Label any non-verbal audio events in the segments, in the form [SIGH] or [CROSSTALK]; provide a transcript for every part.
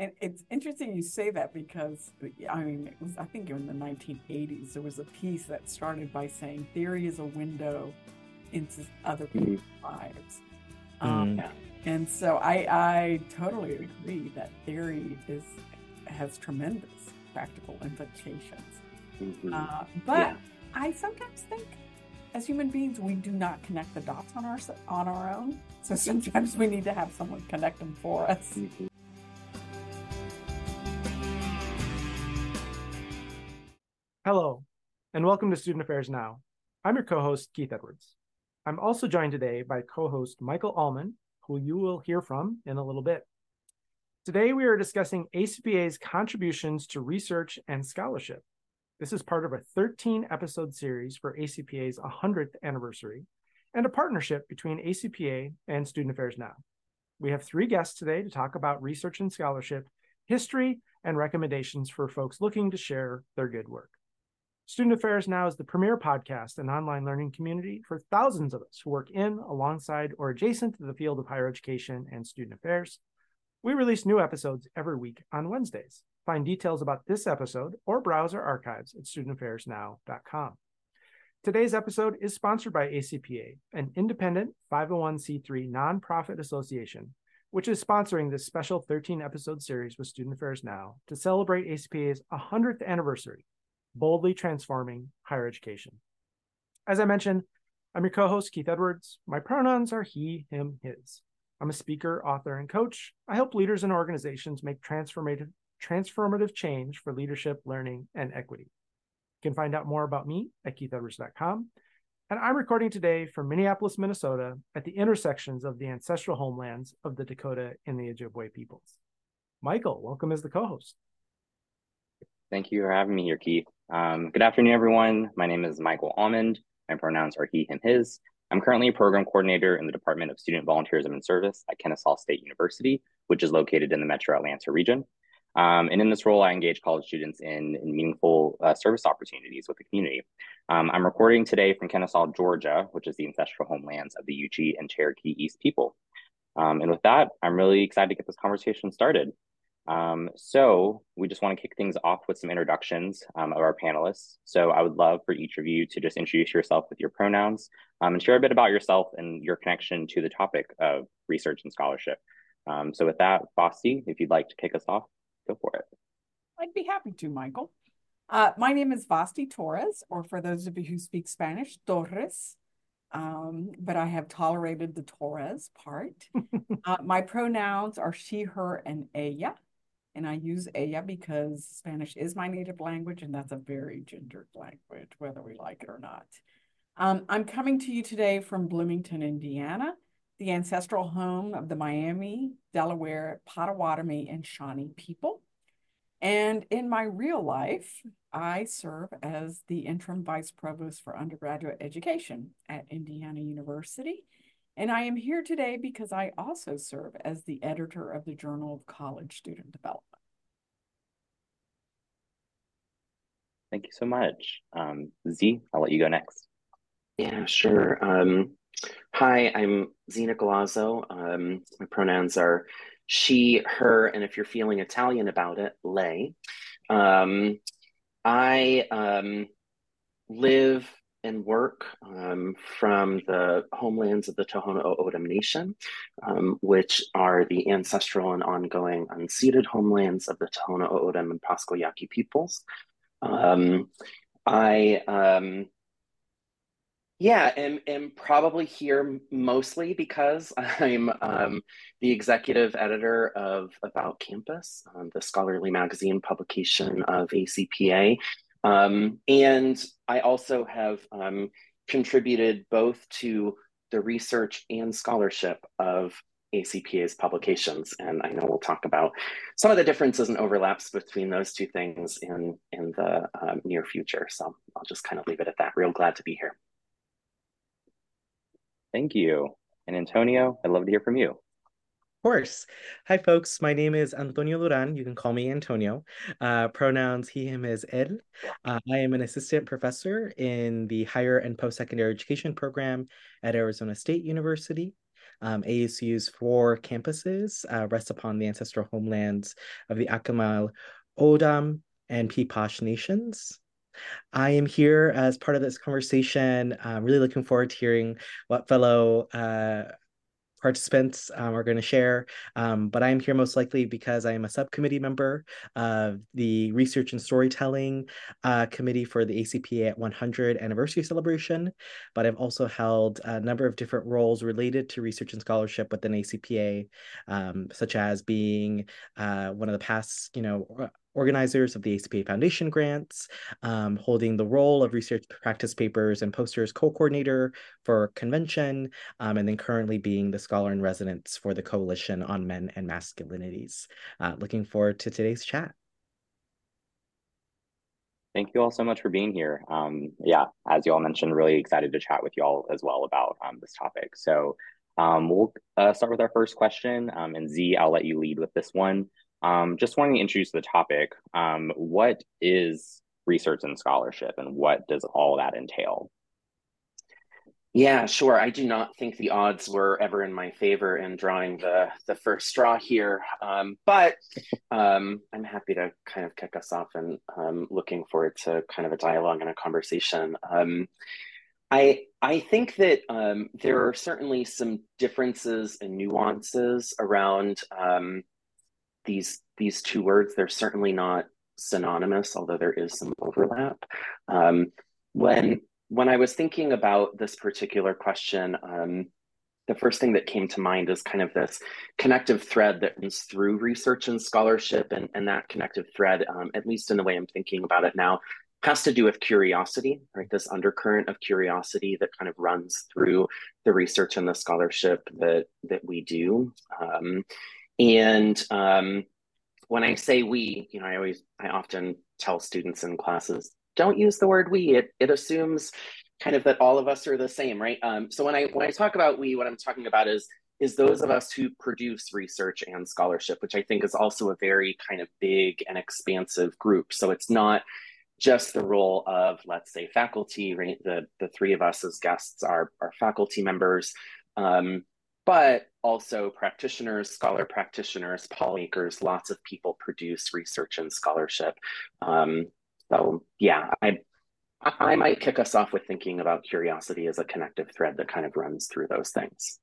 And it's interesting you say that because, I mean, it was, I think in the 1980s, there was a piece that started by saying theory is a window into other mm-hmm. people's mm-hmm. lives. Um, mm. And so I, I totally agree that theory is has tremendous practical implications. Mm-hmm. Uh, but yeah. I sometimes think as human beings, we do not connect the dots on our on our own. So sometimes we need to have someone connect them for us. Mm-hmm. Hello, and welcome to Student Affairs Now. I'm your co-host Keith Edwards. I'm also joined today by co-host Michael Allman, who you will hear from in a little bit. Today we are discussing ACPA's contributions to research and scholarship. This is part of a 13 episode series for ACPA's 100th anniversary and a partnership between ACPA and Student Affairs Now. We have three guests today to talk about research and scholarship, history, and recommendations for folks looking to share their good work. Student Affairs Now is the premier podcast and online learning community for thousands of us who work in, alongside, or adjacent to the field of higher education and student affairs. We release new episodes every week on Wednesdays. Find details about this episode or browse our archives at studentaffairsnow.com. Today's episode is sponsored by ACPA, an independent 501c3 nonprofit association, which is sponsoring this special 13 episode series with Student Affairs Now to celebrate ACPA's 100th anniversary, boldly transforming higher education. As I mentioned, I'm your co host, Keith Edwards. My pronouns are he, him, his. I'm a speaker, author, and coach. I help leaders and organizations make transformative transformative change for leadership, learning, and equity. You can find out more about me at keithedwards.com. And I'm recording today from Minneapolis, Minnesota, at the intersections of the ancestral homelands of the Dakota and the Ojibwe peoples. Michael, welcome as the co host. Thank you for having me here, Keith. Um, good afternoon, everyone. My name is Michael Almond. My pronouns are he, him, his. I'm currently a program coordinator in the Department of Student Volunteerism and Service at Kennesaw State University, which is located in the Metro Atlanta region. Um, and in this role, I engage college students in, in meaningful uh, service opportunities with the community. Um, I'm recording today from Kennesaw, Georgia, which is the ancestral homelands of the Yuchi and Cherokee East people. Um, and with that, I'm really excited to get this conversation started. Um, so we just want to kick things off with some introductions um, of our panelists. So I would love for each of you to just introduce yourself with your pronouns um, and share a bit about yourself and your connection to the topic of research and scholarship. so with that, Vasti, if you'd like to kick us off. Go for it. I'd be happy to, Michael. Uh, my name is Vasti Torres, or for those of you who speak Spanish, Torres. Um, but I have tolerated the Torres part. [LAUGHS] uh, my pronouns are she, her, and ella. And I use ella because Spanish is my native language, and that's a very gendered language, whether we like it or not. Um, I'm coming to you today from Bloomington, Indiana the ancestral home of the Miami, Delaware, Potawatomi, and Shawnee people. And in my real life, I serve as the interim vice provost for undergraduate education at Indiana University. And I am here today because I also serve as the editor of the Journal of College Student Development. Thank you so much. Um, Z, I'll let you go next. Yeah, sure. Um, Hi, I'm Z Nicolazzo. Um, my pronouns are she, her, and if you're feeling Italian about it, lei. Um, I um, live and work um, from the homelands of the Tohono O'odham Nation, um, which are the ancestral and ongoing unceded homelands of the Tohono O'odham and Pascua Yaqui peoples. Um, I um, yeah, and am probably here mostly because [LAUGHS] I'm um, the executive editor of About Campus, um, the scholarly magazine publication of ACPA. Um, and I also have um, contributed both to the research and scholarship of ACPA's publications. And I know we'll talk about some of the differences and overlaps between those two things in, in the um, near future. So I'll just kind of leave it at that. Real glad to be here. Thank you. And Antonio, I'd love to hear from you. Of course. Hi, folks. My name is Antonio Duran. You can call me Antonio. Uh, pronouns he, him, his, él. Uh, I am an assistant professor in the higher and post secondary education program at Arizona State University. um, ASU's four campuses uh, rest upon the ancestral homelands of the Akimel, O'odham, and Piipaash nations. I am here as part of this conversation. I'm really looking forward to hearing what fellow uh, participants um, are going to share. Um, but I'm here most likely because I am a subcommittee member of the Research and Storytelling uh, Committee for the ACPA at 100 anniversary celebration. But I've also held a number of different roles related to research and scholarship within ACPA, um, such as being uh, one of the past, you know, organizers of the ACPA Foundation grants, um, holding the role of research practice papers and posters co-coordinator for convention, um, and then currently being the scholar in residence for the Coalition on Men and Masculinities. Uh, looking forward to today's chat. Thank you all so much for being here. Um, yeah, as you all mentioned, really excited to chat with you all as well about um, this topic. So um, we'll uh, start with our first question. Um, and Z, I'll let you lead with this one. Um, just wanting to introduce the topic. Um, what is research and scholarship, and what does all that entail? Yeah, sure. I do not think the odds were ever in my favor in drawing the the first straw here, um, but um, I'm happy to kind of kick us off and um, looking forward to kind of a dialogue and a conversation. Um, I I think that um, there are certainly some differences and nuances around um, these these two words they're certainly not synonymous although there is some overlap. Um, when when i was thinking about this particular question um, the first thing that came to mind is kind of this connective thread that runs through research and scholarship and, and that connective thread um, at least in the way i'm thinking about it now has to do with curiosity right? This undercurrent of curiosity that kind of runs through the research and the scholarship that that we do. Um, and um, when I say we, you know, I always, I often tell students in classes, don't use the word we. It it assumes kind of that all of us are the same, right? Um, so when I when I talk about we, what I'm talking about is is those of us who produce research and scholarship, which I think is also a very kind of big and expansive group. So it's not just the role of, let's say, faculty, right? The the three of us as guests are are faculty members. Um, but also practitioners, scholar practitioners, polymakers, lots of people produce research and scholarship. Um, so yeah, I I might kick us off with thinking about curiosity as a connective thread that kind of runs through those things.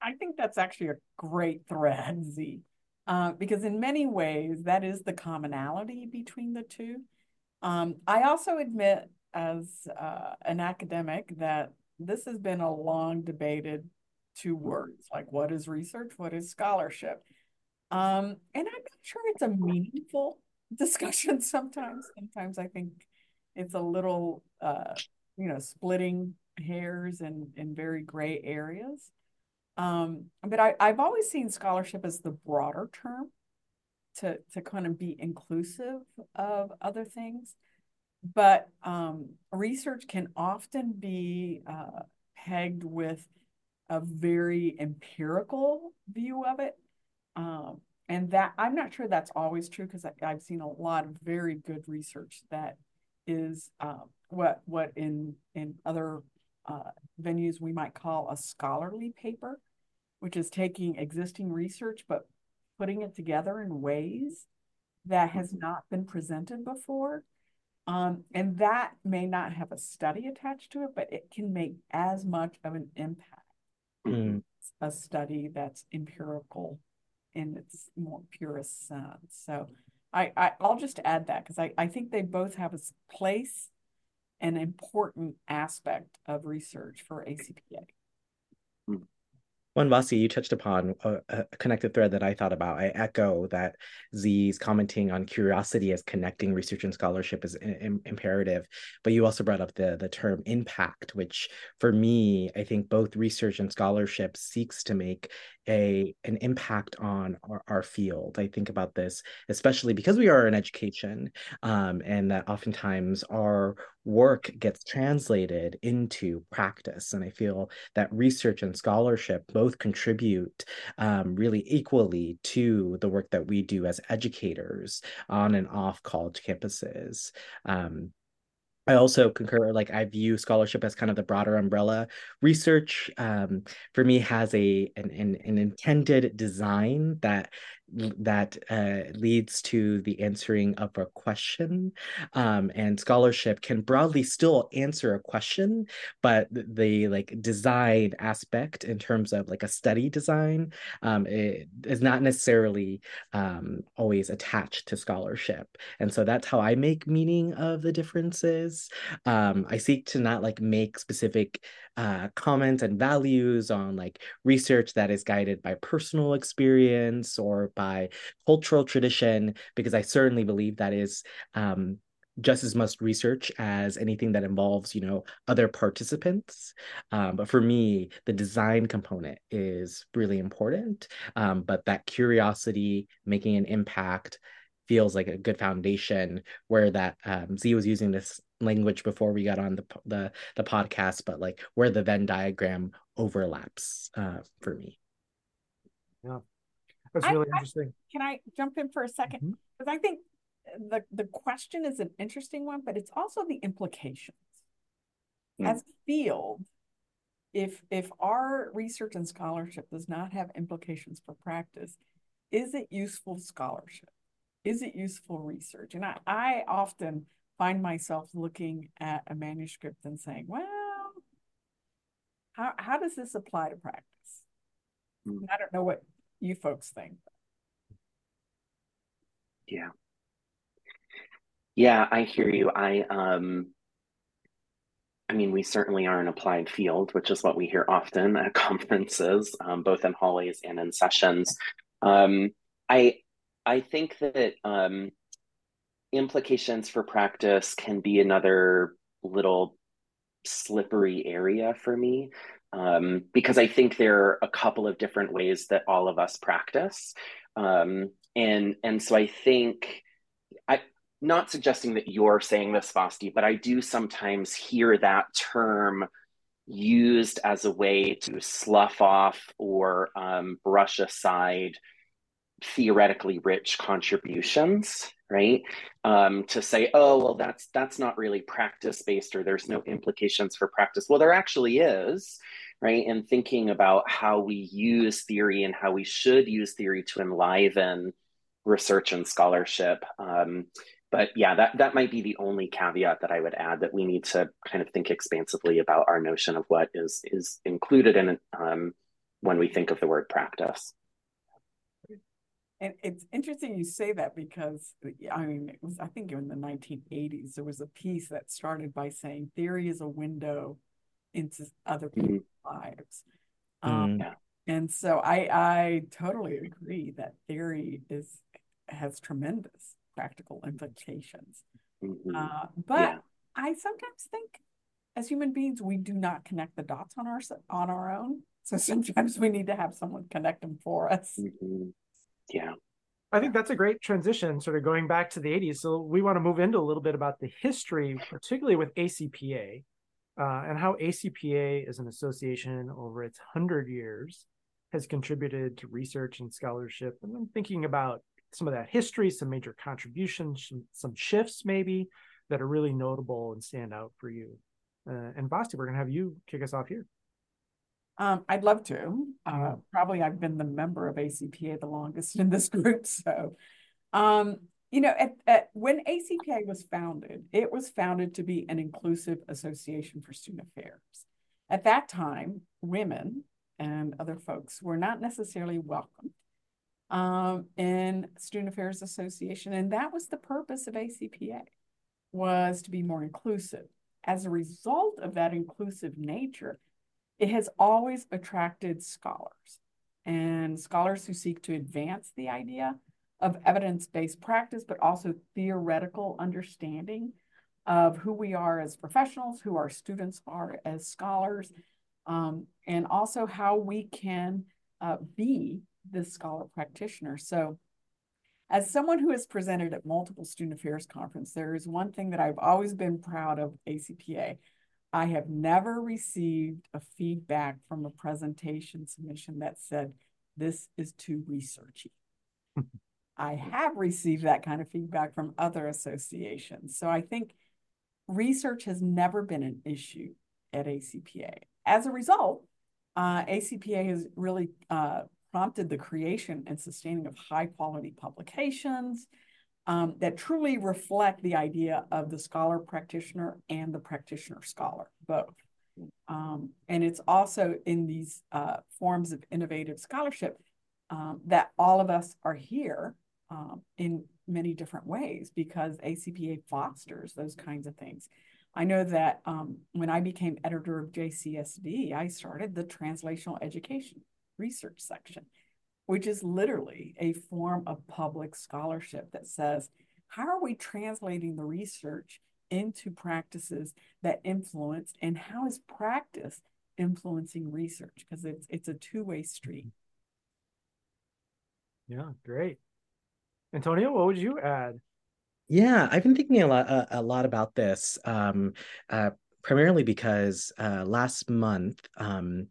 I think that's actually a great thread, [LAUGHS] Z, uh, because in many ways that is the commonality between the two. Um, I also admit, as uh, an academic, that this has been a long debated two words like what is research what is scholarship? Um, and i'm not sure it's a meaningful [LAUGHS] discussion sometimes. Sometimes i think it's a little uh, you know splitting hairs and in very gray areas. Um, but I, i've always seen scholarship as the broader term to to kind of be inclusive of other things but um, research can often be uh, pegged with a very empirical view of it. Um, and that I'm not sure that's always true because I've seen a lot of very good research that is uh, what what in in other uh, venues we might call a scholarly paper, which is taking existing research but putting it together in ways that has not been presented before um, and that may not have a study attached to it, but it can make as much of an impact mm. a study that's empirical in its more purest sense. So I, I will just add that because I, I think they both have a place an important aspect of research for ACPA. One Vasti, you touched upon a, a, connected thread that I thought about. I echo that Z's commenting on curiosity as connecting research and scholarship is Im- imperative, but you also brought up the the term impact, which for me, I think both research and scholarship seeks to make a an impact on our, our field. I think about this especially because we are in education, um, and that oftentimes our work gets translated into practice. And I feel that research and scholarship both contribute um, really equally to the work that we do as educators on and off college campuses. Um, I also concur, like I view scholarship as kind of the broader umbrella. Research, um, for me, has a an, an, an intended design that that uh, leads to the answering of a question. Um, and scholarship can broadly still answer a question, but the like design aspect in terms of like a study design um, is not necessarily um, always attached to scholarship. And so that's how I make meaning of the differences. Um, I seek to not like make specific uh, comments and values on like research that is guided by personal experience or by cultural tradition, because I certainly believe that is um, just as much research as anything that involves you know other participants. Um, but for me the design component is really important. Um, but that curiosity making an impact feels like a good foundation where that um, z was using this language before we got on the the, the podcast but like where the venn diagram overlaps uh, for me. Yeah that's really I, interesting I, can i jump in for a second because mm-hmm. i think the the question is an interesting one but it's also the implications mm. as a field if if our research and scholarship does not have implications for practice is it useful scholarship is it useful research and i i often find myself looking at a manuscript and saying, well, how, how does this apply to practice? Mm. I don't know what you folks think. Yeah. Yeah, I hear you. I um I mean, we certainly are an applied field, which is what we hear often at [LAUGHS] conferences, um, both in hallways and in sessions. Um, I I think that um, implications for practice can be another little slippery area for me um, because I think there are a couple of different ways that all of us practice, um, and and so I think I not suggesting that you're saying this, Vasti, but I do sometimes hear that term used as a way to slough off or um, brush aside theoretically rich contributions right? Um, to say oh well that's that's not really practice based or there's no implications for practice. Well there actually is right? And thinking about how we use theory and how we should use theory to enliven research and scholarship um, but yeah that that might be the only caveat that i would add that we need to kind of think expansively about our notion of what is is included in um, when we think of the word practice and it's interesting you say that because I mean, it was I think in the 1980s there was a piece that started by saying theory is a window into other mm-hmm. people's lives. Um, mm. and so I I totally agree that theory is has tremendous practical implications. Mm-hmm. Uh, but yeah. I sometimes think as human beings we do not connect the dots on our on our own. So sometimes we need to have someone connect them for us. Mm-hmm. Yeah. I think that's a great transition, sort of going back to the 80s. So we want to move into a little bit about the history, particularly with ACPA, uh, and how ACPA as an association over its 100 years has contributed to research and scholarship. And I'm thinking about some of that history, some major contributions, some, some shifts maybe that are really notable and stand out for you. Uh, and Vasti, we're going to have you kick us off here. Um, I'd love to. Uh, probably I've been the member of ACPA the longest in this [LAUGHS] group. So, um, you know, at, at, when ACPA was founded, it was founded to be an inclusive association for student affairs. At that time, women and other folks were not necessarily welcome um, in Student Affairs Association, and that was the purpose of ACPA was to be more inclusive. As a result of that inclusive nature, it has always attracted scholars and scholars who seek to advance the idea of evidence based practice, but also theoretical understanding of who we are as professionals, who our students are as scholars, um, and also how we can uh, be this scholar practitioner. So, as someone who has presented at multiple student affairs conferences, there is one thing that I've always been proud of ACPA, I have never received a feedback from a presentation submission that said, this is too researchy. [LAUGHS] I have received that kind of feedback from other associations. So I think research has never been an issue at ACPA. As a result, uh, ACPA has really uh, prompted the creation and sustaining of high quality publications um, that truly reflect the idea of the scholar practitioner and the practitioner scholar, both. Um, and it's also in these uh, forms of innovative scholarship um, that all of us are here um, in many different ways because ACPA fosters those kinds of things. I know that um, when I became editor of JCSD, I started the translational education research section, which is literally a form of public scholarship that says, how are we translating the research into practices that influence, and how is practice influencing research? Because it's it's a two-way street. Yeah, great. Antonio, what would you add? Yeah, I've been thinking a lot a, a lot about this. Um, uh, primarily because uh, last month um,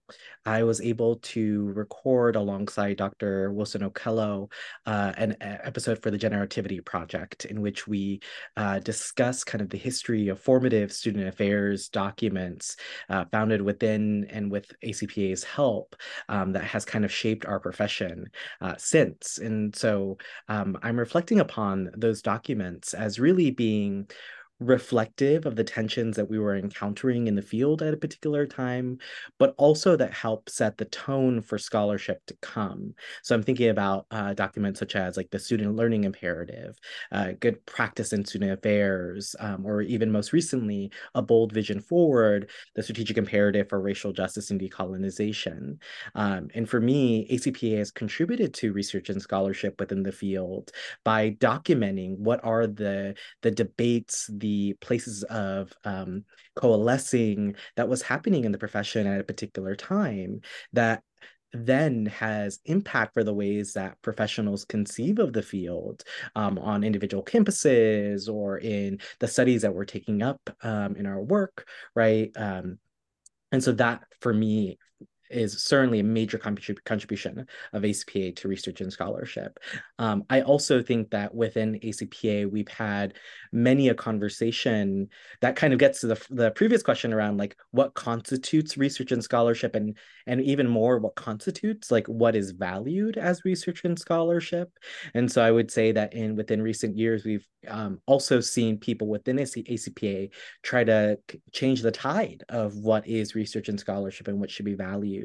I was able to record alongside Dr. Wilson Okello uh, an episode for the Generativity Project, in which we uh, discuss kind of the history of formative student affairs documents uh, founded within and with ACPA's help um, that has kind of shaped our profession uh, since. And so um, I'm reflecting upon those documents as really being reflective of the tensions that we were encountering in the field at a particular time, but also that help set the tone for scholarship to come. So I'm thinking about uh, documents such as like the student learning imperative, uh, good practice in student affairs, um, or even most recently, a bold vision forward, the strategic imperative for racial justice and decolonization. Um, and for me, ACPA has contributed to research and scholarship within the field by documenting what are the the debates, the the places of um, coalescing that was happening in the profession at a particular time that then has impact for the ways that professionals conceive of the field um, on individual campuses or in the studies that we're taking up um, in our work, right? Um, and so that for me is certainly a major contrib- contribution of ACPA to research and scholarship. Um, I also think that within ACPA, we've had many a conversation that kind of gets to the, the previous question around like what constitutes research and scholarship and and even more what constitutes like what is valued as research and scholarship. And so I would say that in within recent years, we've um, also seen people within ACPA try to change the tide of what is research and scholarship and what should be valued.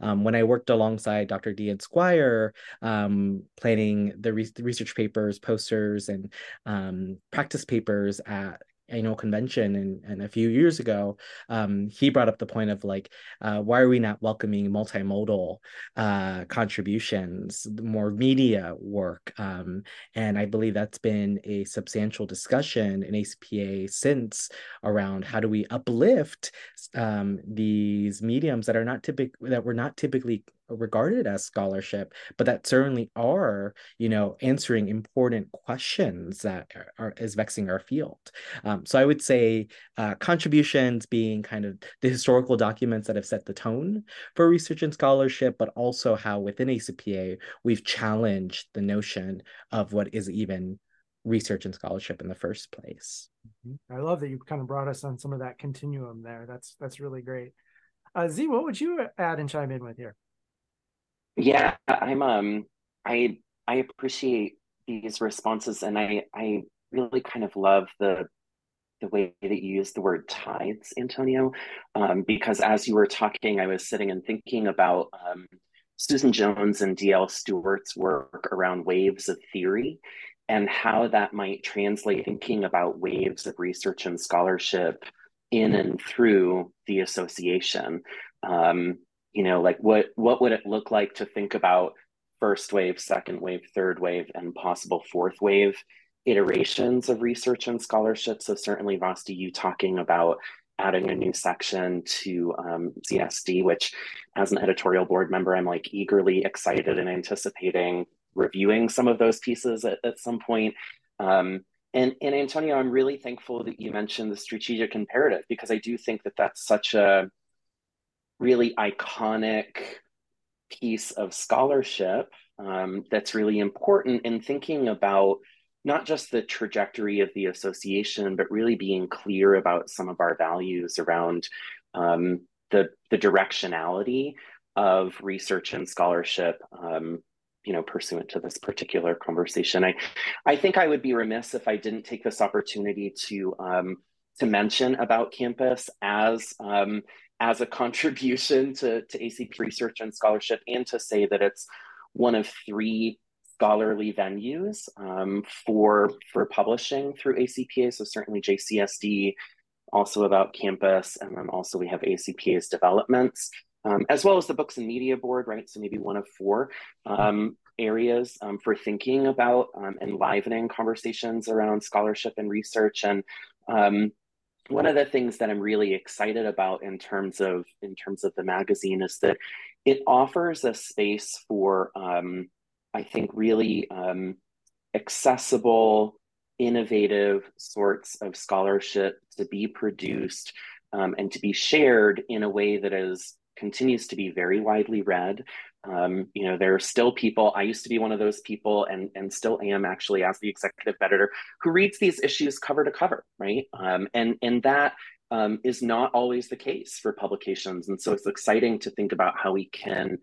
Um, when I worked alongside Dr. Dian Squire, um, planning the, re- research papers, posters, and um, practice papers at annual convention and, and a few years ago, um, he brought up the point of like, uh, why are we not welcoming multimodal uh, contributions, more media work? Um, and I believe that's been a substantial discussion in ACPA since around how do we uplift um, these mediums that are not typical that were not typically regarded as scholarship, but that certainly are, you know, answering important questions that are, are is vexing our field. Um, so I would say uh, contributions being kind of the historical documents that have set the tone for research and scholarship, but also how within ACPA we've challenged the notion of what is even research and scholarship in the first place. Mm-hmm. I love that you kind of brought us on some of that continuum there. That's that's really great. Uh, Z, what would you add and chime in with here? Yeah, I'm um I I appreciate these responses and I I really kind of love the the way that you use the word tides, Antonio, um, because as you were talking, I was sitting and thinking about um, Susan Jones and D.L. Stewart's work around waves of theory and how that might translate thinking about waves of research and scholarship in and through the association. Um, you know like what what would it look like to think about first wave second wave third wave and possible fourth wave iterations of research and scholarship so certainly Vasti you talking about adding a new section to um, JCSD, which as an editorial board member, I'm like eagerly excited and anticipating reviewing some of those pieces at, at some point. Um, and, and Antonio, I'm really thankful that you mentioned the strategic imperative because I do think that that's such a really iconic piece of scholarship um, that's really important in thinking about not just the trajectory of the association, but really being clear about some of our values around um, the the directionality of research and scholarship. Um, you know, pursuant to this particular conversation, I, I think I would be remiss if I didn't take this opportunity to um, to mention about campus as um, as a contribution to, to ACP research and scholarship, and to say that it's one of three scholarly venues um, for for publishing through ACPA. So certainly JCSD, also about campus, and then also we have ACPA's developments, um, as well as the Books and Media Board, right? So maybe one of four um, areas um, for thinking about um, enlivening conversations around scholarship and research. And um, one of the things that I'm really excited about in terms of in terms of the magazine is that it offers a space for um, I think, really um, accessible, innovative sorts of scholarship to be produced um, and to be shared in a way that is continues to be very widely read. Um, you know, there are still people. I used to be one of those people, and and still am actually as the executive editor who reads these issues cover to cover, right? Um, and and that um, is not always the case for publications, and so it's exciting to think about how we can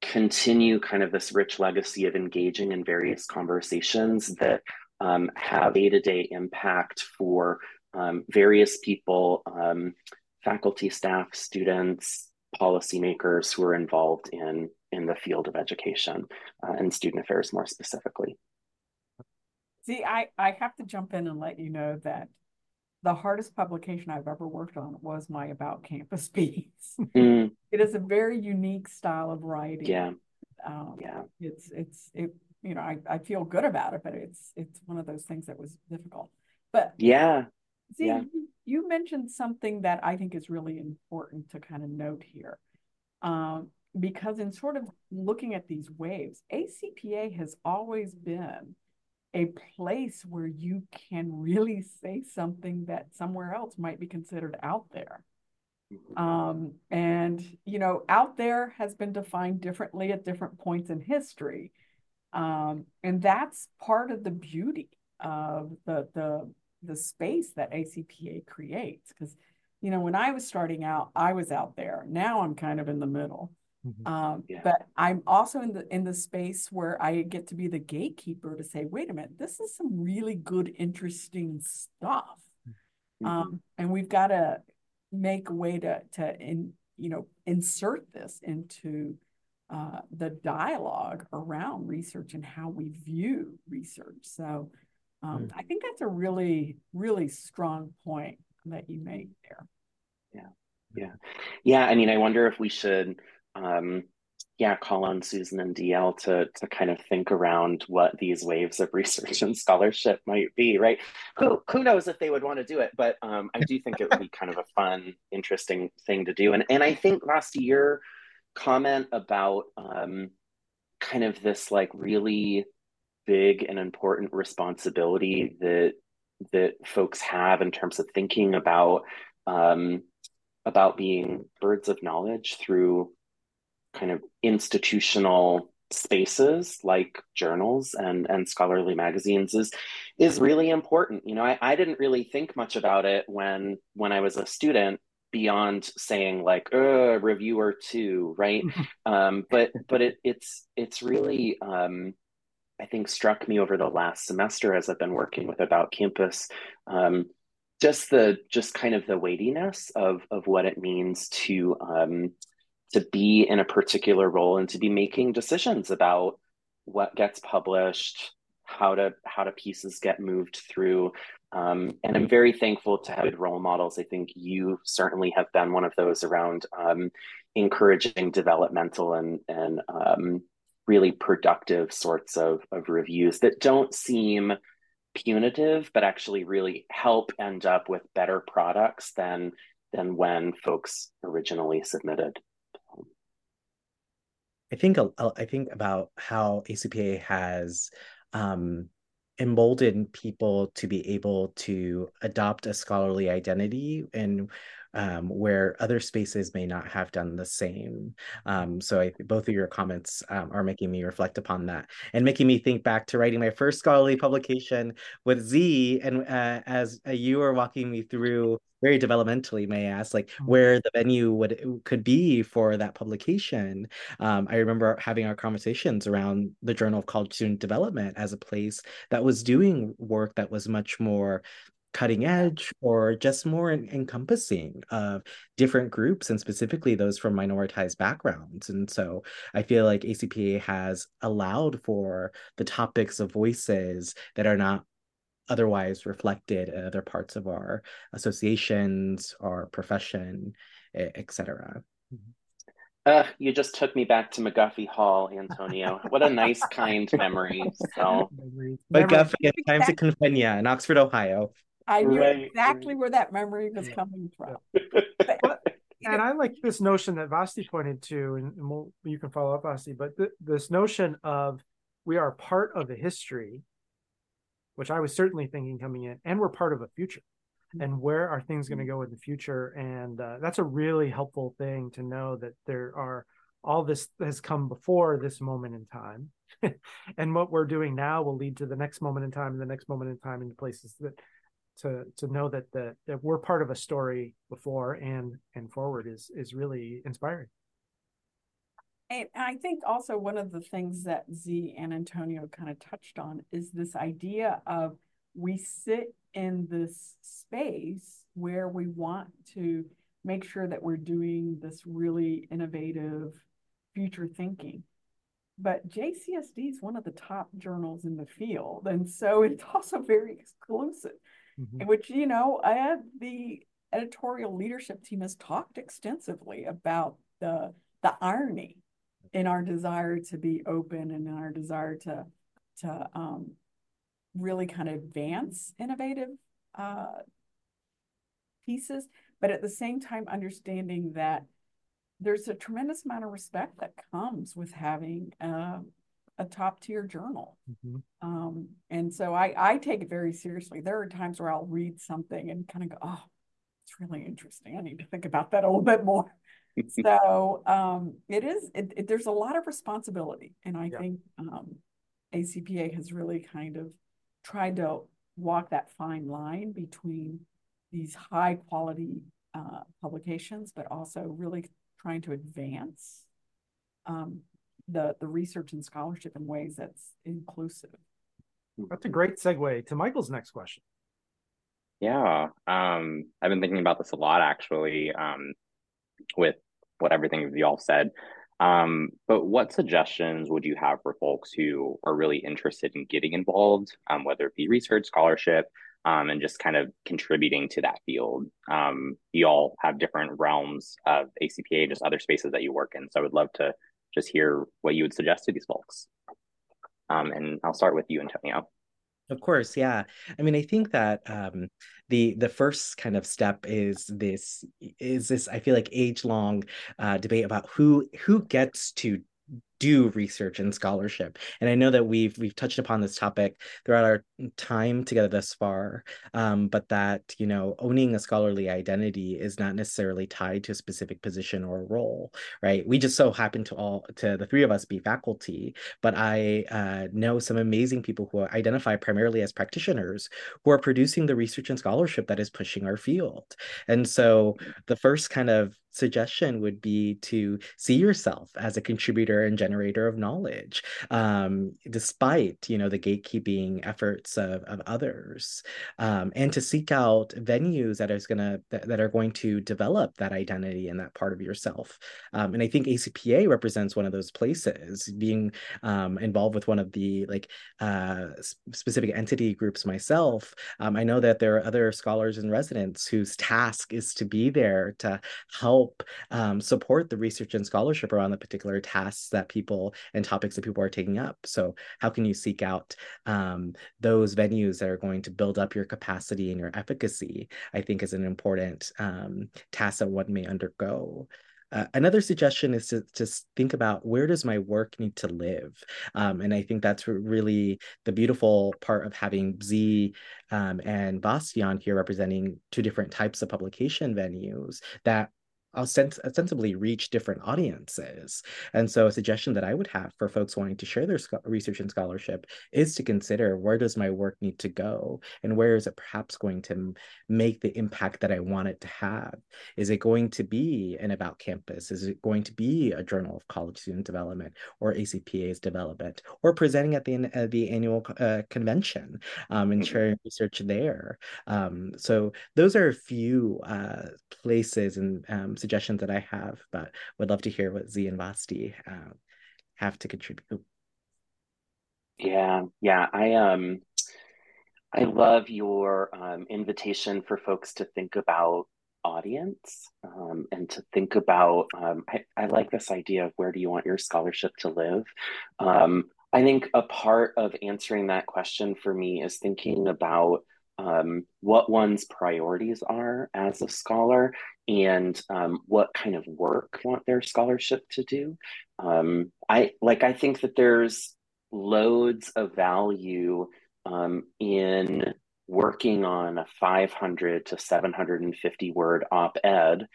continue kind of this rich legacy of engaging in various conversations that um, have day-to-day impact for um, various people, um, faculty, staff, students, policymakers who are involved in, in the field of education uh, and student affairs more specifically. See, I, I have to jump in and let you know that the hardest publication I've ever worked on was my About Campus [LAUGHS] piece. Mm. It is a very unique style of writing. Yeah. Um, yeah. It's, it's, it, you know, I, I feel good about it, but it's, it's one of those things that was difficult. But yeah. See, yeah. You, you mentioned something that I think is really important to kind of note here. Um, because in sort of looking at these waves, ACPA has always been a place where you can really say something that somewhere else might be considered out there. Mm-hmm. Um, and, you know, out there has been defined differently at different points in history. Um, and that's part of the beauty of the, the, the space that ACPA creates. Because, you know, when I was starting out, I was out there. Now I'm kind of in the middle. Mm-hmm. Um, yeah. But I'm also in the in the space where I get to be the gatekeeper to say, wait a minute, this is some really good, interesting stuff, mm-hmm. um, and we've got to make a way to to in you know insert this into uh, the dialogue around research and how we view research. So um, mm-hmm. I think that's a really really strong point that you made there. Yeah, yeah, yeah. I mean, I wonder if we should um, yeah, call on Susan and DL to to kind of think around what these waves of [LAUGHS] research and scholarship might be, right? Who who knows if they would want to do it, but um, I do think it would be [LAUGHS] kind of a fun, interesting thing to do. And and I think last year comment about um, kind of this like really big and important responsibility that that folks have in terms of thinking about um, about being birds of knowledge through kind of institutional spaces like journals and and scholarly magazines is is really important. You know I, I didn't really think much about it when when i was a student beyond saying like uh reviewer two right? [LAUGHS] Um but but it it's it's really um i think struck me over the last semester as i've been working with about campus um just the just kind of the weightiness of of what it means to um to be in a particular role and to be making decisions about what gets published how to how to pieces get moved through. Um, and i'm very thankful to have role models. I think you certainly have been one of those around um, encouraging developmental and and um, really productive sorts of, of reviews that don't seem punitive but actually really help end up with better products than than when folks originally submitted I think I think about how ACPA has um, emboldened people to be able to adopt a scholarly identity and um, where other spaces may not have done the same. Um, so I, both of your comments um, are making me reflect upon that and making me think back to writing my first scholarly publication with Z. And uh, as uh, you were walking me through very developmentally, may I ask, like mm-hmm. where the venue would could be for that publication. Um, I remember having our conversations around the Journal of College Student Development as a place that was doing work that was much more cutting edge or just more encompassing of different groups and specifically those from minoritized backgrounds and so i feel like acpa has allowed for the topics of voices that are not otherwise reflected in other parts of our associations our profession etc uh, you just took me back to McGuffey Hall, Antonio. What a nice, kind memory. So, McGuffey and Times of Kofenya in Oxford, Ohio. I knew right, exactly right. where that memory was coming from. [LAUGHS] and I like this notion that Vasti pointed to, and, and we'll, you can follow up, Vasti, but th- this notion of we are part of a history, which I was certainly thinking coming in, and we're part of a future. Mm-hmm. And where are things going to go in the future? And uh, that's a really helpful thing to know that there are all this has come before this moment in time. [LAUGHS] and what we're doing now will lead to the next moment in time and the next moment in time in places that to to know that that, that we're part of a story before and and forward is is really inspiring and I think also one of the things that Z and Antonio kind of touched on is this idea of we sit in this space where we want to make sure that we're doing this really innovative future thinking. But JCSD is one of the top journals in the field. And so it's [LAUGHS] also very exclusive mm-hmm. which, you know, I the editorial leadership team has talked extensively about the the irony in our desire to be open and in our desire to to um, really kind of advance innovative uh, pieces, but at the same time understanding that there's a tremendous amount of respect that comes with having uh, a top tier journal. Mm-hmm. Um, and so I, I take it very seriously. There are times where I'll read something and kind of go, oh, it's really interesting. I need to think about that a little bit more. [LAUGHS] so um, it is, it, it, there's a lot of responsibility. And I yeah. think um, ACPA has really kind of tried to walk that fine line between these high quality uh, publications, but also really trying to advance um, the the research and scholarship in ways that's inclusive. That's a great segue to Michael's next question. Yeah, um, I've been thinking about this a lot actually, um, with what everything you all said. Um, but what suggestions would you have for folks who are really interested in getting involved, um, whether it be research, scholarship, um, and just kind of contributing to that field? Um, you all have different realms of ACPA, just other spaces that you work in. So I would love to just hear what you would suggest to these folks. Um, and I'll start with you, Antonio. Of course, yeah. I mean, I think that um, the the first kind of step is this is this I feel like age long uh, debate about who who gets to do research and scholarship. And I know that we've we've touched upon this topic throughout our time together thus far, um, but that you know owning a scholarly identity is not necessarily tied to a specific position or role, right? We just so happen to all to the three of us be faculty, but I uh, know some amazing people who identify primarily as practitioners who are producing the research and scholarship that is pushing our field. And so the first kind of suggestion would be to see yourself as a contributor and generator of knowledge um, despite you know the gatekeeping efforts of, of others um, and to seek out venues that is gonna that, that, are going to develop that identity and that part of yourself. Um, and i think acpa represents one of those places being um, involved with one of the like uh, specific entity groups myself. Um, i know that there are other scholars and residents whose task is to be there to help help um, support the research and scholarship around the particular tasks that people and topics that people are taking up. So how can you seek out um, those venues that are going to build up your capacity and your efficacy? I think is an important um, task that one may undergo. Uh, another suggestion is to just think about where does my work need to live, um, and I think that's really the beautiful part of having Z um, and Vasti here representing two different types of publication venues that ostent- ostensibly reach different audiences. And so, a suggestion that I would have for folks wanting to share their research and scholarship is to consider where does my work need to go, and where is it perhaps going to make the impact that I want it to have? Is it going to be an about campus? Is it going to be a journal of college student development or ACPA's development, or presenting at the the annual uh, convention um, and mm-hmm. sharing research there? Um, so those are a few uh, places and um, suggestions that I have, but would love to hear what Z and Vasti uh, have to contribute. Yeah, yeah, I um, I love your um, invitation for folks to think about audience um, and to think about. Um, I, I like this idea of where do you want your scholarship to live. Um, I think a part of answering that question for me is thinking about um, what one's priorities are as a scholar and um, what kind of work want their scholarship to do. Um, I like I think that there's loads of value um, in working on a 500 to 750 word op-ed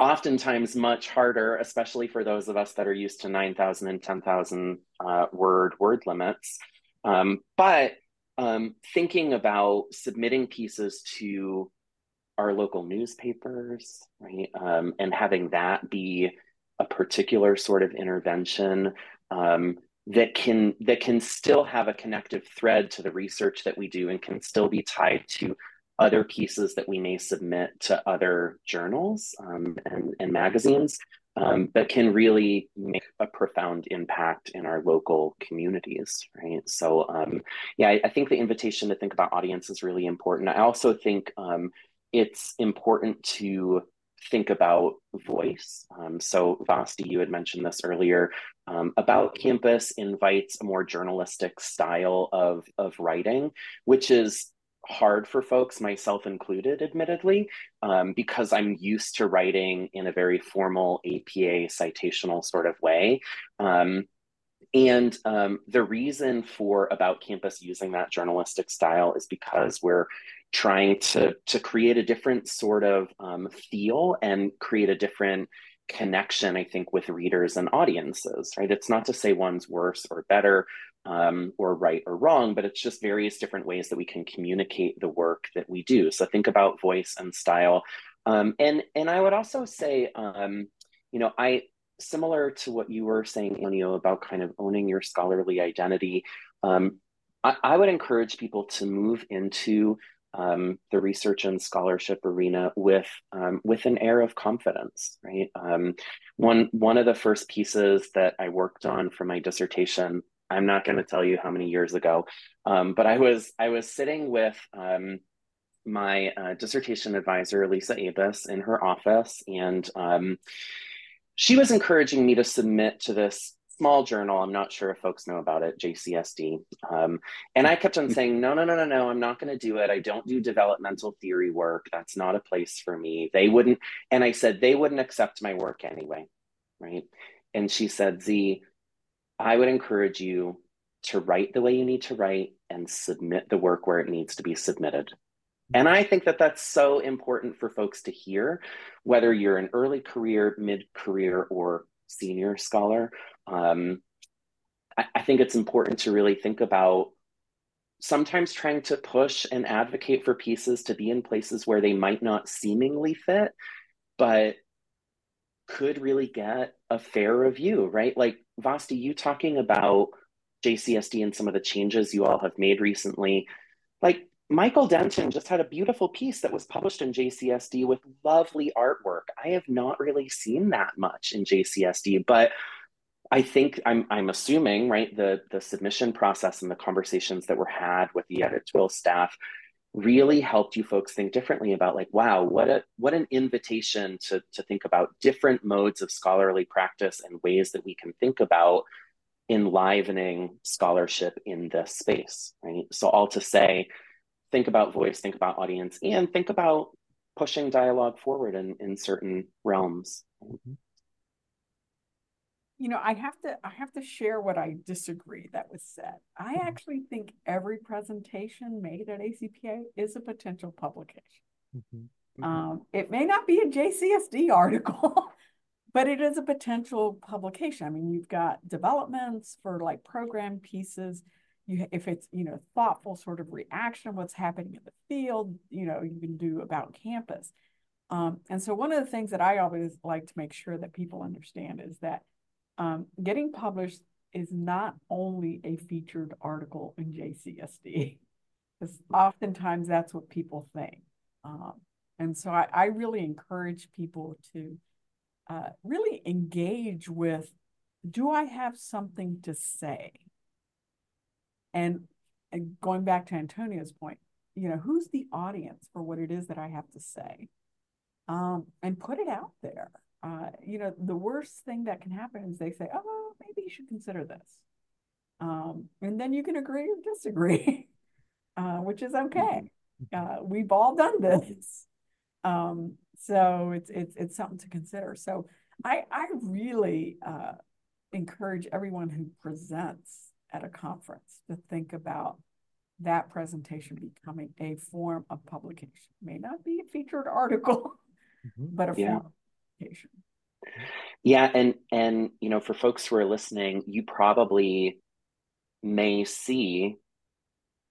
oftentimes much harder especially for those of us that are used to 9000 and 10000 uh, word word limits um, but um, thinking about submitting pieces to our local newspapers, right, um, and having that be a particular sort of intervention um, that can that can still have a connective thread to the research that we do and can still be tied to other pieces that we may submit to other journals um, and, and magazines um, that can really make a profound impact in our local communities, right? So, um, yeah, I, I, think the invitation to think about audience is really important. I also think um, it's important to think about voice. Um, so, Vasti, you had mentioned this earlier. Um, about campus invites a more journalistic style of, of writing, which is hard for folks, myself included, admittedly, um, because I'm used to writing in a very formal APA citational sort of way. Um, and um, the reason for About Campus using that journalistic style is because we're trying to, to create a different sort of um, feel and create a different connection, I think, with readers and audiences, right? It's not to say one's worse or better um, or right or wrong, but it's just various different ways that we can communicate the work that we do. So think about voice and style. Um, and, and I would also say, um, you know, I, similar to what you were saying, Antonio, about kind of owning your scholarly identity, um, I, I would encourage people to move into um, the research and scholarship arena with um, with an air of confidence, right? Um, one one of the first pieces that I worked on for my dissertation, I'm not going to tell you how many years ago, um, but I was I was sitting with um, my uh, dissertation advisor Lisa Abes in her office, and um, she was encouraging me to submit to this small journal. I'm not sure if folks know about it, JCSD. Um, and I kept on [LAUGHS] saying, no, no, no, no, no, I'm not going to do it. I don't do developmental theory work. That's not a place for me. They wouldn't. And I said, they wouldn't accept my work anyway. Right. And she said, Z, I would encourage you to write the way you need to write and submit the work where it needs to be submitted. And I think that that's so important for folks to hear, whether you're an early career, mid career, or senior scholar. Um, I, I think it's important to really think about sometimes trying to push and advocate for pieces to be in places where they might not seemingly fit, but could really get a fair review, right? Like Vasti, you talking about JCSD and some of the changes you all have made recently. Like Michael Denton just had a beautiful piece that was published in JCSD with lovely artwork. I have not really seen that much in JCSD, but I think I'm I'm assuming right the the submission process and the conversations that were had with the editorial staff really helped you folks think differently about like wow what a what an invitation to to think about different modes of scholarly practice and ways that we can think about enlivening scholarship in this space right so all to say think about voice think about audience and think about pushing dialogue forward in in certain realms mm-hmm. you know, I have to I have to share what I disagree that was said. I Mhm. actually think every presentation made at ACPA is a potential publication. Mhm. Um, it may not be a JCSD [LAUGHS] article, but it is a potential publication. I mean, you've got developments for like program pieces. You, if it's you know thoughtful sort of reaction, what's happening in the field, you know, you can do about campus. Um, and so one of the things that I always like to make sure that people understand is that um, getting published is not only a featured article in JCSD, because [LAUGHS] oftentimes that's what people think. Um, and so I, I, really encourage people to uh, really engage with do I have something to say? And, and going back to Antonio's point, you know, who's the audience for what it is that I have to say? Um, and put it out there. Uh, you know, the worst thing that can happen is they say, oh, maybe you should consider this. Um, and then you can agree or disagree, [LAUGHS] uh, which is okay. Uh, we've all done this. Um, so it's it's it's something to consider. So I I really uh, encourage everyone who presents at a conference to think about that presentation becoming a form of publication. It may not be a featured article, mm-hmm. but a yeah. form of publication. Yeah, and and you know, for folks who are listening, you probably may see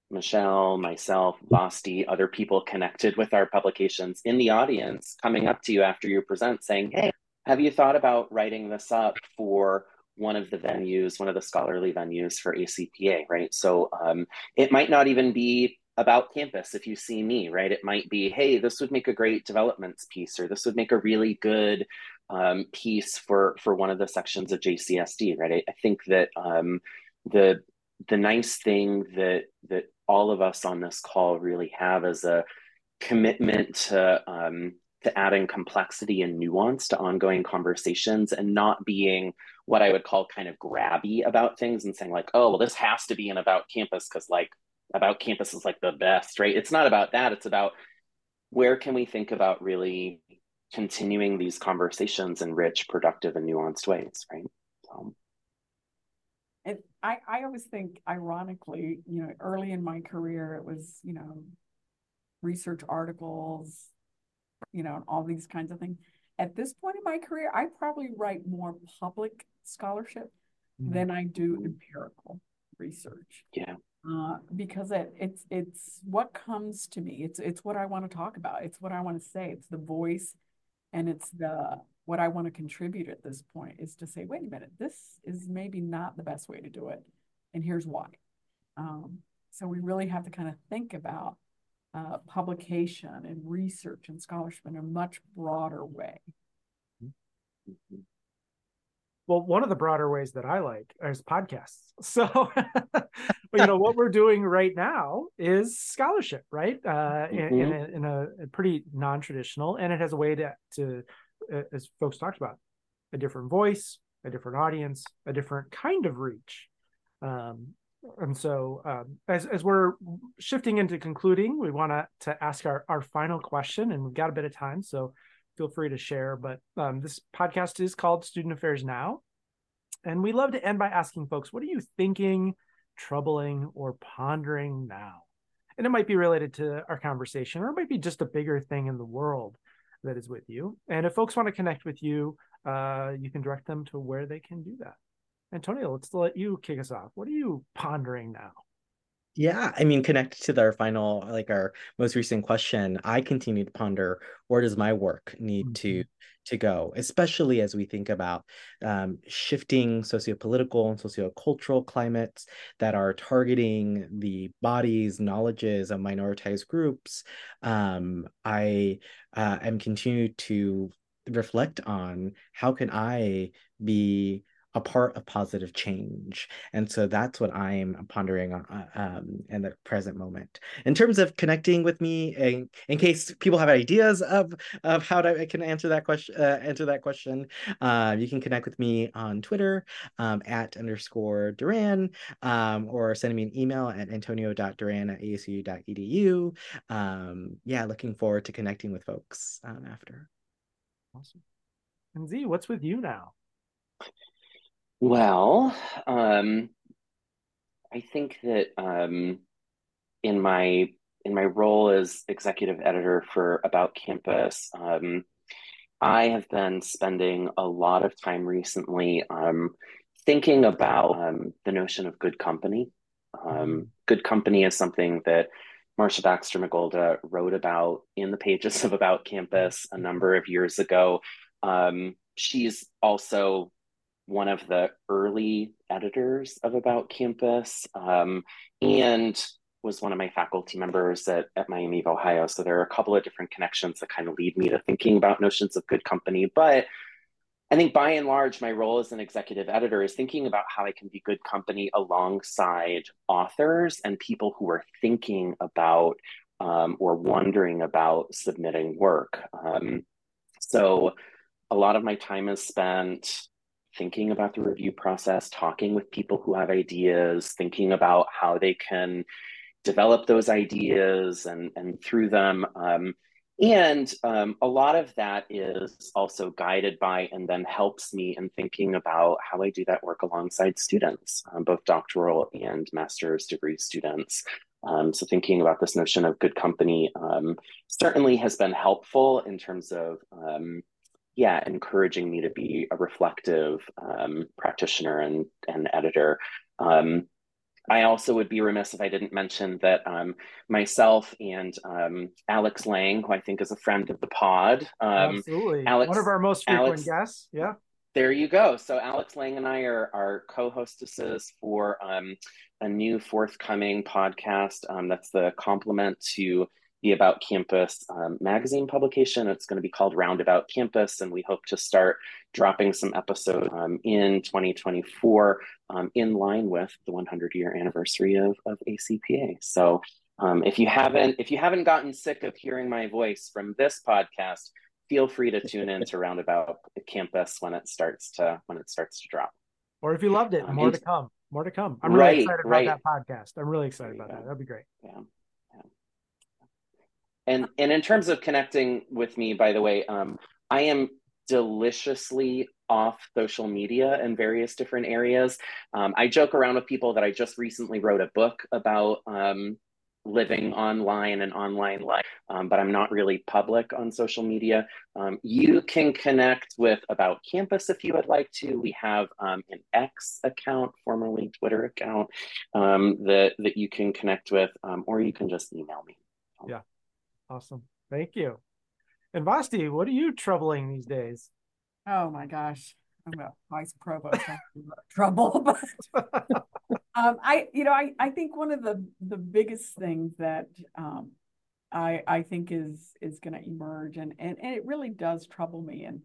Michelle, myself, Vasti, other people connected with our publications in the audience coming up to you after you present saying, Hey, have you thought about writing this up for one of the venues, one of the scholarly venues for ACPA, right? So um, it might not even be about campus if you see me, right? It might be, hey, this would make a great developments piece, or this would make a really good um, piece for for one of the sections of JCSD, right? I, I think that um, the the nice thing that that all of us on this call really have is a commitment to um, to adding complexity and nuance to ongoing conversations and not being what I would call kind of grabby about things and saying like, oh, well, this has to be an about campus because like about campus is like the best, right? It's not about that. It's about where can we think about really continuing these conversations in rich, productive, and nuanced ways, right? So. And I, I always think, ironically, you know, early in my career, it was, you know, research articles, you know, all these kinds of things. At this point in my career, I probably write more public scholarship mm-hmm. than I do empirical research. Yeah. Uh, because it, it's it's what comes to me. It's it's what I want to talk about. It's what I want to say. It's the voice and it's the what I want to contribute at this point is to say, wait a minute, this is maybe not the best way to do it, and here's why. Um, so we really have to kind of think about uh, publication and research and scholarship in a much broader way. Mm-hmm. Well, one of the broader ways that I like is podcasts. [LAUGHS] So, you know, what we're doing right now is scholarship, right? Uh, mm-hmm. in, in, a, in a, pretty non-traditional, and it has a way to, to, as folks talked about, a different voice, a different audience, a different kind of reach. Um, and so, um, as as we're shifting into concluding, we want to to ask our our final question, and we've got a bit of time, so feel free to share. But um, this podcast is called Student Affairs Now. And we love to end by asking folks, what are you thinking, troubling, or pondering now? And it might be related to our conversation, or it might be just a bigger thing in the world that is with you. And if folks want to connect with you, uh, you can direct them to where they can do that. Antonio, let's let you kick us off. What are you pondering now? Yeah, I mean, connected to our final, like our most recent question, I continue to ponder where does my work need mm-hmm. to to go, especially as we think about um, shifting sociopolitical and sociocultural climates that are targeting the bodies, knowledges of minoritized groups. Um, I uh, am continue to reflect on how can I be a part of positive change and so that's what i'm pondering on uh, um, in the present moment. In terms of connecting with me in, in case people have ideas of of how to, i can answer that question uh, answer that question uh, you can connect with me on twitter um, at underscore duran um, or send me an email at antonio.duran at asu.edu um, yeah looking forward to connecting with folks um, after. Awesome. And z what's with you now Well, um, I think that um, in my in my role as executive editor for About Campus, um, I have been spending a lot of time recently um, thinking about um, the notion of good company. Um, good company is something that Marcia Baxter Magolda wrote about in the pages of About Campus a number of years ago. Um, she's also one of the early editors of About Campus um, and was one of my faculty members at, at Miami of Ohio. So there are a couple of different connections that kind of lead me to thinking about notions of good company. But I think by and large, my role as an executive editor is thinking about how I can be good company alongside authors and people who are thinking about um, or wondering about submitting work. Um, so a lot of my time is spent thinking about the review process, talking with people who have ideas, thinking about how they can develop those ideas and, and through them. Um, and um, a lot of that is also guided by and then helps me in thinking about how I do that work alongside students, um, both doctoral and master's degree students. Um, so thinking about this notion of good company um, certainly has been helpful in terms of um, yeah, encouraging me to be a reflective um, practitioner and, and editor. Um, I also would be remiss if I didn't mention that um, myself and um, Alex Lang, who I think is a friend of the pod, um, absolutely, Alex, one of our most frequent Alex, guests. Yeah, there you go. So Alex Lang and I are, are co-hostesses for um, a new forthcoming podcast. Um, that's the complement to the About Campus um, magazine publication. It's going to be called Roundabout Campus, and we hope to start dropping some episodes um, in 2024 um, in line with the 100 year anniversary of, of ACPA. So um, if you haven't if you haven't gotten sick of hearing my voice from this podcast, feel free to tune in to [LAUGHS] Roundabout Campus when it starts to when it starts to drop. Or if you loved it, um, more to come. More to come. I'm really right, excited about right. that podcast. I'm really excited about go. that. That'd be great. Yeah. And and in terms of connecting with me, by the way, um, I am deliciously off social media in various different areas. Um, I joke around with people that I just recently wrote a book about um, living online and online life, um, but I'm not really public on social media. Um, you can connect with About Campus if you would like to. We have um, an X account, formerly Twitter account, um, that, that you can connect with, or you can just email me. Yeah. Awesome. Thank you. And Vasti, what are you troubling these days? Oh my gosh. I'm a vice provost trouble, [LAUGHS] but [LAUGHS] um, I, you know, I, I think one of the the biggest things that um, I I think is is going to emerge, and, and and it really does trouble me, and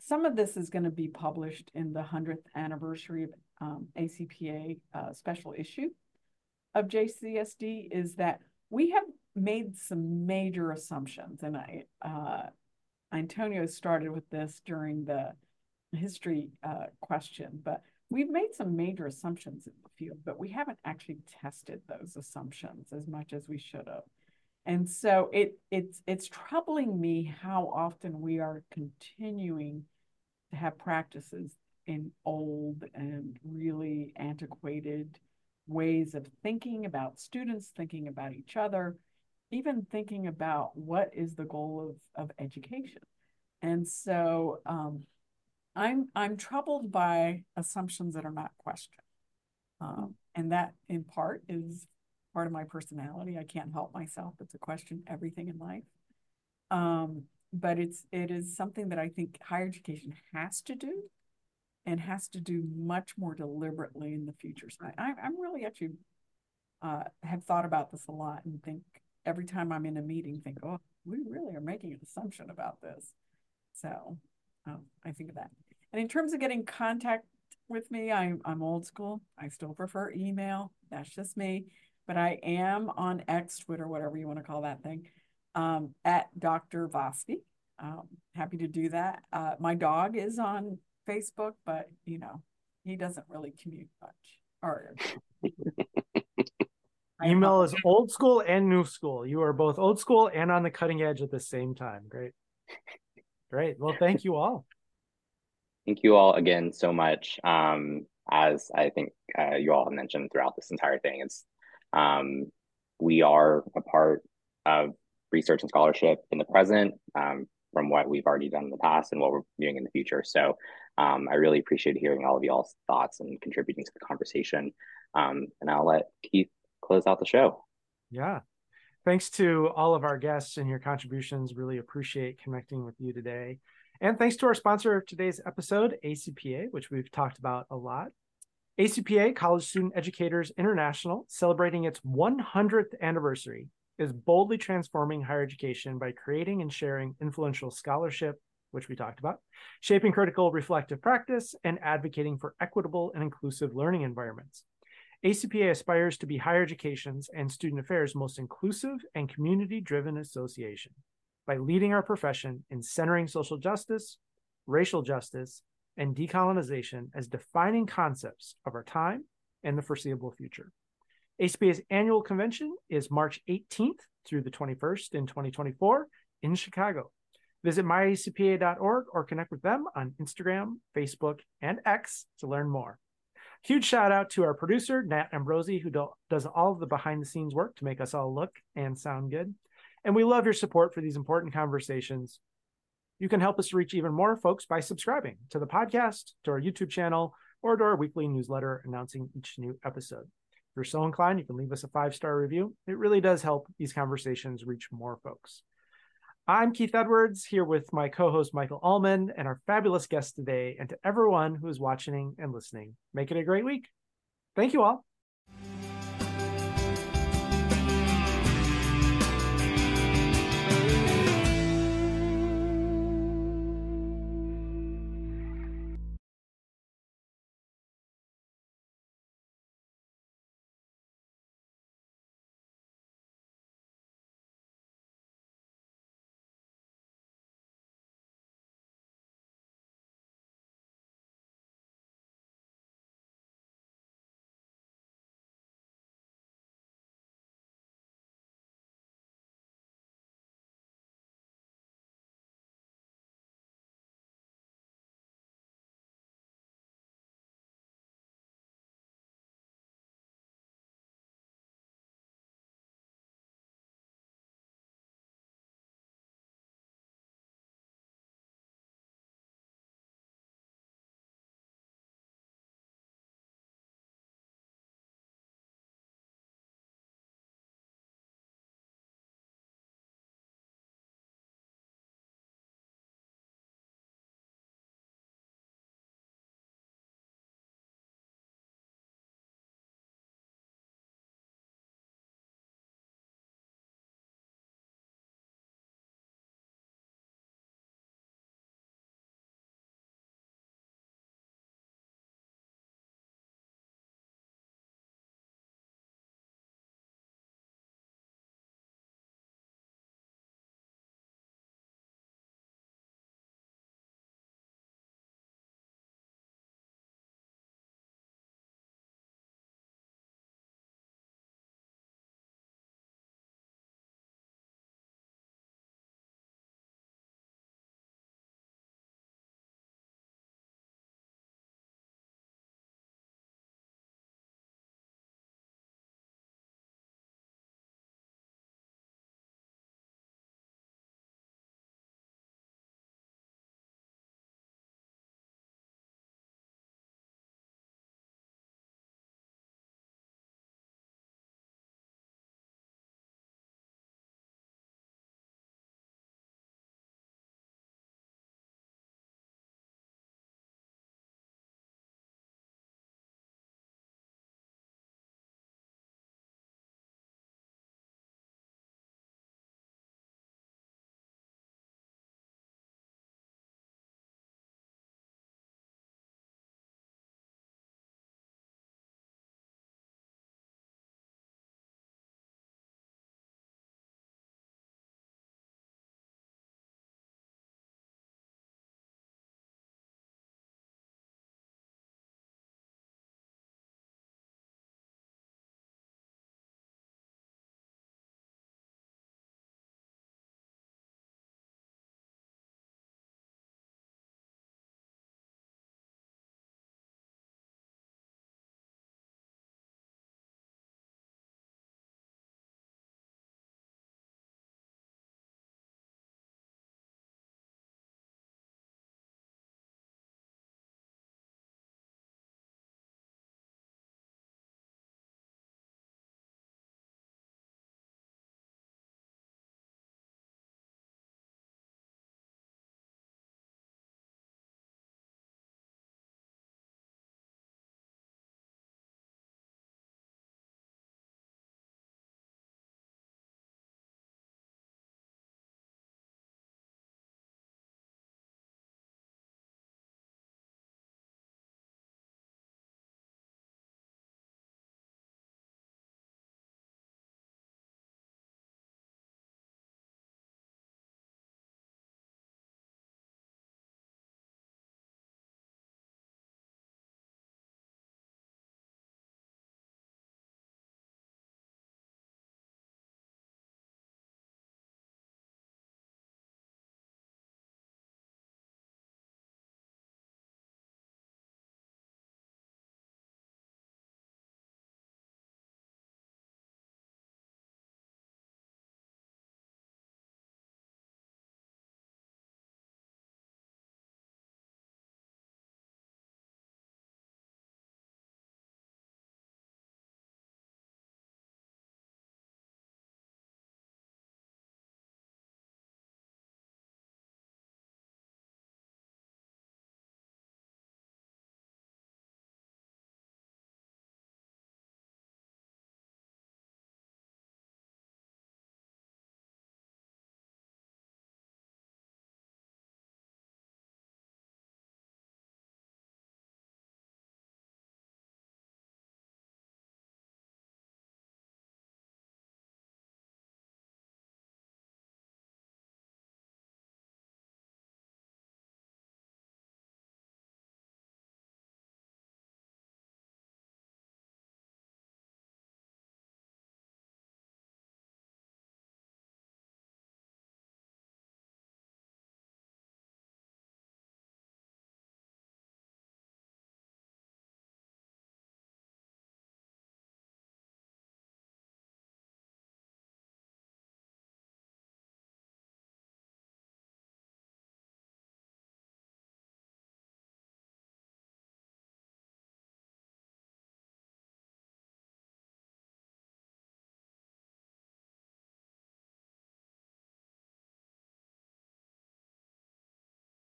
some of this is going to be published in the hundredth anniversary of um, ACPA uh, special issue of JCSD, is that we have made some major assumptions, and I uh, Antonio started with this during the history uh, question, but we've made some major assumptions in the field, but we haven't actually tested those assumptions as much as we should have. And so it it's it's troubling me how often we are continuing to have practices in old and really antiquated ways of thinking about students, thinking about each other, even thinking about what is the goal of, of education. And so um, I'm I'm troubled by assumptions that are not questioned. Um, and that in part is part of my personality. I can't help myself but to question everything in life. Um, but it's it is something that I think higher education has to do and has to do much more deliberately in the future. So I, I'm really actually uh, have thought about this a lot and think every time I'm in a meeting, think, oh, we really are making an assumption about this. So um, I think of that. And in terms of getting contact with me, I'm, I'm old school. I still prefer email. That's just me. But I am on X, Twitter, whatever you want to call that thing, um, at Dr. Vasti. Um, happy to do that. Uh, my dog is on Facebook, but you know, he doesn't really commute much. Or [LAUGHS] Email is old school and new school. You are both old school and on the cutting edge at the same time. Great. Great. Well, thank you all. Thank you all again so much. Um, as I think uh, you all have mentioned throughout this entire thing, it's um, we are a part of research and scholarship in the present um, from what we've already done in the past and what we're doing in the future. So um, I really appreciate hearing all of y'all's thoughts and contributing to the conversation. Um, and I'll let Keith close out the show. Yeah. Thanks to all of our guests and your contributions. Really appreciate connecting with you today. And thanks to our sponsor of today's episode, ACPA, which we've talked about a lot. ACPA, College Student Educators International, celebrating its 100th anniversary, is boldly transforming higher education by creating and sharing influential scholarship, which we talked about, shaping critical reflective practice, and advocating for equitable and inclusive learning environments. ACPA aspires to be higher education's and student affairs' most inclusive and community driven association by leading our profession in centering social justice, racial justice, and decolonization as defining concepts of our time and the foreseeable future. ACPA's annual convention is March 18th through the 21st in 2024 in Chicago. Visit myacpa.org or connect with them on Instagram, Facebook, and X to learn more. Huge shout out to our producer, Nat Ambrosi, who do, does all of the behind the scenes work to make us all look and sound good. And we love your support for these important conversations. You can help us reach even more folks by subscribing to the podcast, to our YouTube channel, or to our weekly newsletter announcing each new episode. If you're so inclined, you can leave us a five star review. It really does help these conversations reach more folks. I'm Keith Edwards here with my co host Michael Allman and our fabulous guest today. And to everyone who is watching and listening, make it a great week. Thank you all.